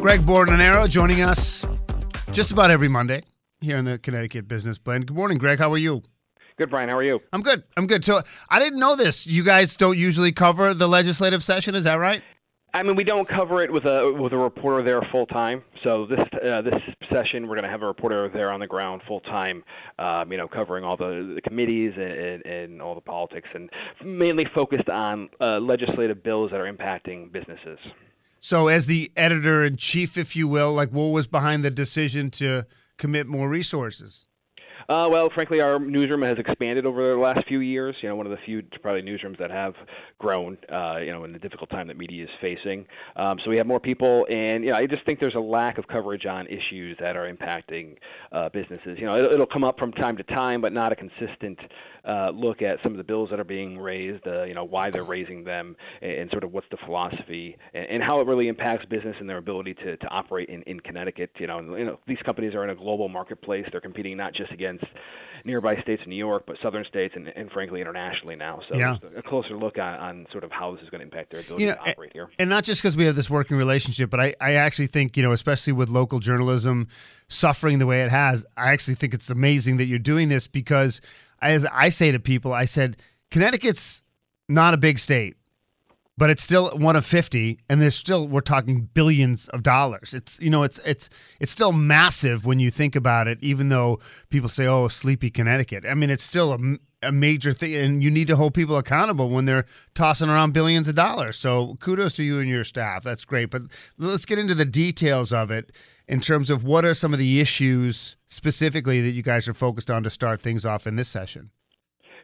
Greg Bordonaro joining us just about every Monday here in the Connecticut Business Blend. Good morning, Greg. How are you? Good, Brian. How are you? I'm good. I'm good. So I didn't know this. You guys don't usually cover the legislative session. Is that right? I mean, we don't cover it with a with a reporter there full time. So this uh, this session, we're going to have a reporter there on the ground full time. Um, you know, covering all the, the committees and, and, all the politics, and mainly focused on uh, legislative bills that are impacting businesses. So, as the editor in chief, if you will, like what was behind the decision to commit more resources? Uh, well, frankly, our newsroom has expanded over the last few years. You know, one of the few probably newsrooms that have grown. Uh, you know, in the difficult time that media is facing. Um, so we have more people, and you know, I just think there's a lack of coverage on issues that are impacting uh, businesses. You know, it'll, it'll come up from time to time, but not a consistent uh, look at some of the bills that are being raised, uh, you know, why they're raising them, and, and sort of what's the philosophy, and, and, how it really impacts business and their ability to, to operate in, in Connecticut. You know, and, you know, these companies are in a global marketplace. They're competing not just against nearby states in New York, but southern states, and, and frankly, internationally now. So yeah. a closer look on, on sort of how this is going to impact their ability you know, to operate here. And not just because we have this working relationship, but I, I actually think, you know, especially with local journalism suffering the way it has, I actually think it's amazing that you're doing this because – as I say to people, I said, Connecticut's not a big state, but it's still one of 50 and there's still we're talking billions of dollars. It's you know, it's it's it's still massive when you think about it even though people say oh, sleepy Connecticut. I mean, it's still a, a major thing and you need to hold people accountable when they're tossing around billions of dollars. So, kudos to you and your staff. That's great. But let's get into the details of it in terms of what are some of the issues specifically that you guys are focused on to start things off in this session?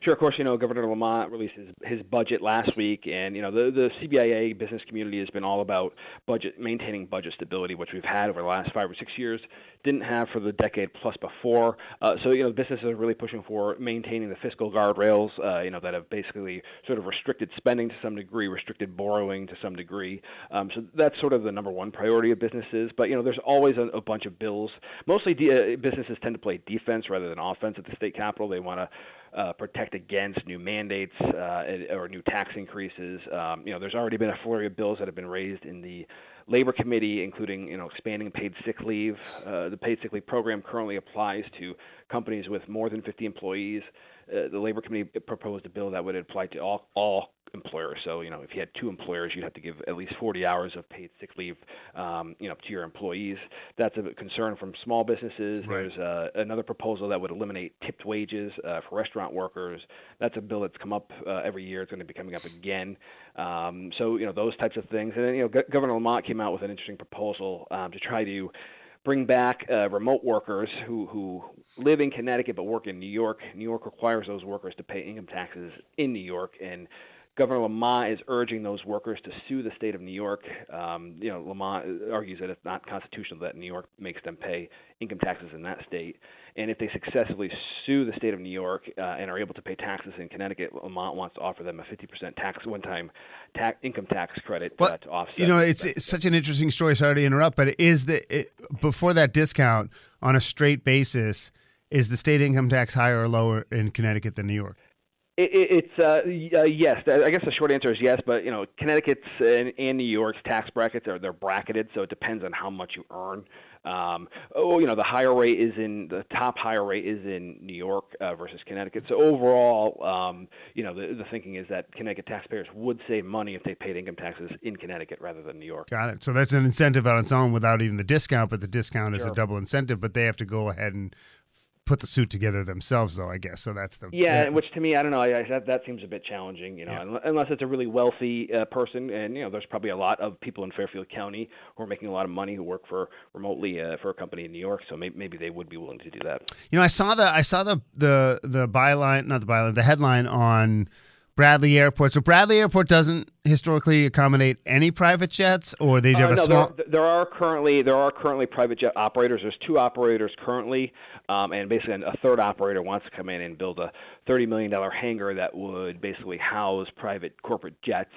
Sure, of course, you know, Governor Lamont released his, his budget last week, and, you know, the, the CBIA business community has been all about budget, maintaining budget stability, which we've had over the last five or six years, didn't have for the decade plus before. Uh, so, you know, businesses are really pushing for maintaining the fiscal guardrails, uh, you know, that have basically sort of restricted spending to some degree, restricted borrowing to some degree. Um, so that's sort of the number one priority of businesses. But, you know, there's always a, a bunch of bills. Mostly de- uh, businesses tend to play defense rather than offense at the state capitol. They want to uh, protect against new mandates uh, or new tax increases. Um, you know, there's already been a flurry of bills that have been raised in the Labor Committee, including you know expanding paid sick leave. Uh, the paid sick leave program currently applies to companies with more than 50 employees. Uh, the Labor Committee proposed a bill that would apply to all all employers. So, you know, if you had two employers, you'd have to give at least 40 hours of paid sick leave, um, you know, to your employees. That's a concern from small businesses. Right. There's uh, another proposal that would eliminate tipped wages uh, for restaurant workers. That's a bill that's come up uh, every year. It's going to be coming up again. Um, so, you know, those types of things. And then, you know, G- Governor Lamont came out with an interesting proposal um, to try to bring back uh, remote workers who, who live in Connecticut but work in New York. New York requires those workers to pay income taxes in New York, and Governor Lamont is urging those workers to sue the state of New York. Um, you know, Lamont argues that it's not constitutional that New York makes them pay income taxes in that state. And if they successfully sue the state of New York uh, and are able to pay taxes in Connecticut, Lamont wants to offer them a 50% tax one-time tax income tax credit well, uh, to offset. You know, it's, it's, such an interesting story. Sorry to interrupt, but is the it, before that discount on a straight basis, is the state income tax higher or lower in Connecticut than New York? It, it, it's uh, uh, yes. I guess the short answer is yes. But you know, Connecticut's and, and New York's tax brackets are they're bracketed, so it depends on how much you earn. Um, oh, you know, the higher rate is in the top higher rate is in New York uh, versus Connecticut. So overall, um, you know, the, the thinking is that Connecticut taxpayers would save money if they paid income taxes in Connecticut rather than New York. Got it. So that's an incentive on its own without even the discount, but the discount is a double incentive. But they have to go ahead and put the suit together themselves, though. I guess so. That's the Yeah, which to me, I don't know. I, I, that that seems a bit challenging, you know, Yeah. unless it's a really wealthy uh, person, and you know, there's probably a lot of people in Fairfield County who are making a lot of money who work for remotely uh, for a company in New York, so maybe, maybe they would be willing to do that. You know, I saw the I saw the the the byline, not the byline, the headline on Bradley Airport. So Bradley Airport doesn't historically accommodate any private jets, or they Uh, have a small. there, there are currently there are currently private jet operators. There's two operators currently, um, and basically a third operator wants to come in and build a thirty million dollar hangar that would basically house private corporate jets.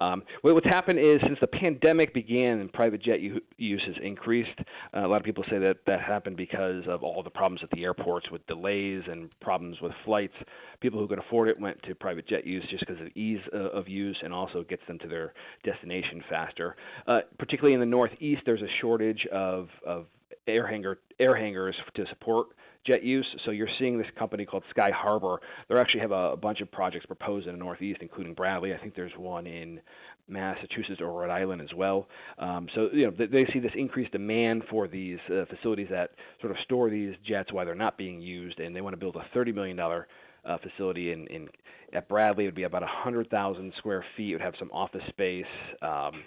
Um, what, what's happened is since the pandemic began and private jet u- use has increased, uh, a lot of people say that that happened because of all the problems at the airports with delays and problems with flights. People who could afford it went to private jet use just because of ease uh, of use and also gets them to their destination faster. Uh, particularly in the Northeast, there's a shortage of, of air hangar air hangars to support jet use. So you're seeing this company called Sky Harbor. They actually have a, a bunch of projects proposed in the Northeast, including Bradley. I think there's one in Massachusetts or Rhode Island as well. Um, so you know they, they see this increased demand for these uh, facilities that sort of store these jets while they're not being used, and they want to build a 30 million dollar uh, facility in, in at Bradley. It would be about 100,000 square feet. It would have some office space. Um,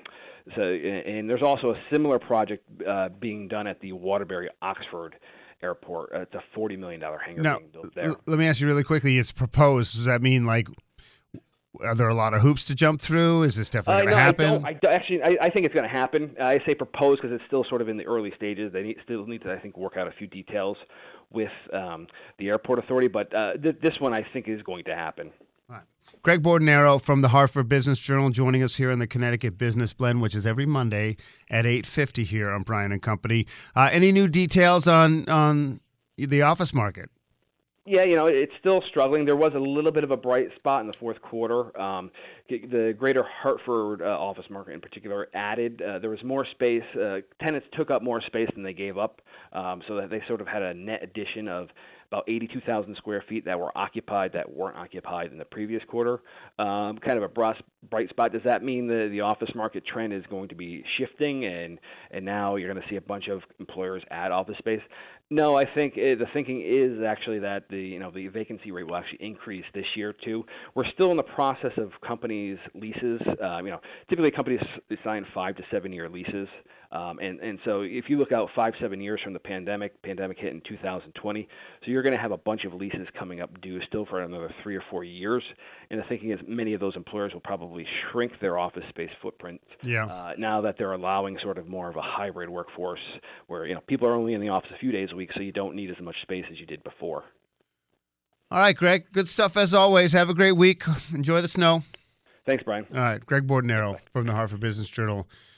so, and and there's also a similar project uh, being done at the Waterbury Oxford Airport. Uh, it's a 40 million dollar hangar Now, being built there. l- let me ask you really quickly. It's proposed. Does that mean like? Are there a lot of hoops to jump through? Is this definitely Uh, going no, to I happen? don't. I actually, I, I think it's going to happen. I say propose because it's still sort of in the early stages. They need, still need to, I think, work out a few details with um, the airport authority. But uh, th- this one, I think, is going to happen. Greg Bordonaro from the Hartford Business Journal joining us here in the Connecticut Business Blend, which is every Monday at 8.50 here on Brian and Company. Uh, any new details on, on the office market? Yeah, you know, it's still struggling. There was a little bit of a bright spot in the fourth quarter. Um, the greater Hartford uh, office market in particular added, uh, there was more space. Uh, tenants took up more space than they gave up, um, so that they sort of had a net addition of about 82,000 square feet that were occupied that weren't occupied in the previous quarter. Um, kind of a bright, spot. Does that mean the, the office market trend is going to be shifting and, and now you're going to see a bunch of employers add office space? No, I think uh, the thinking is actually that the you know the vacancy rate will actually increase this year too. We're still in the process of companies' leases. Um, you know, typically companies sign five to seven year leases, um, and and so if you look out five seven years from the pandemic, pandemic hit in 2020, so you're going to have a bunch of leases coming up due still for another three or four years. And the thinking is many of those employers will probably shrink their office space footprint Yeah. uh, now that they're allowing sort of more of a hybrid workforce where you know people are only in the office a few days a week, so you don't need as much space as you did before. All right, Greg. Good stuff as always. Have a great week. Enjoy the snow. Thanks, Brian. All right, Greg Bordonaro from the Hartford Business Journal.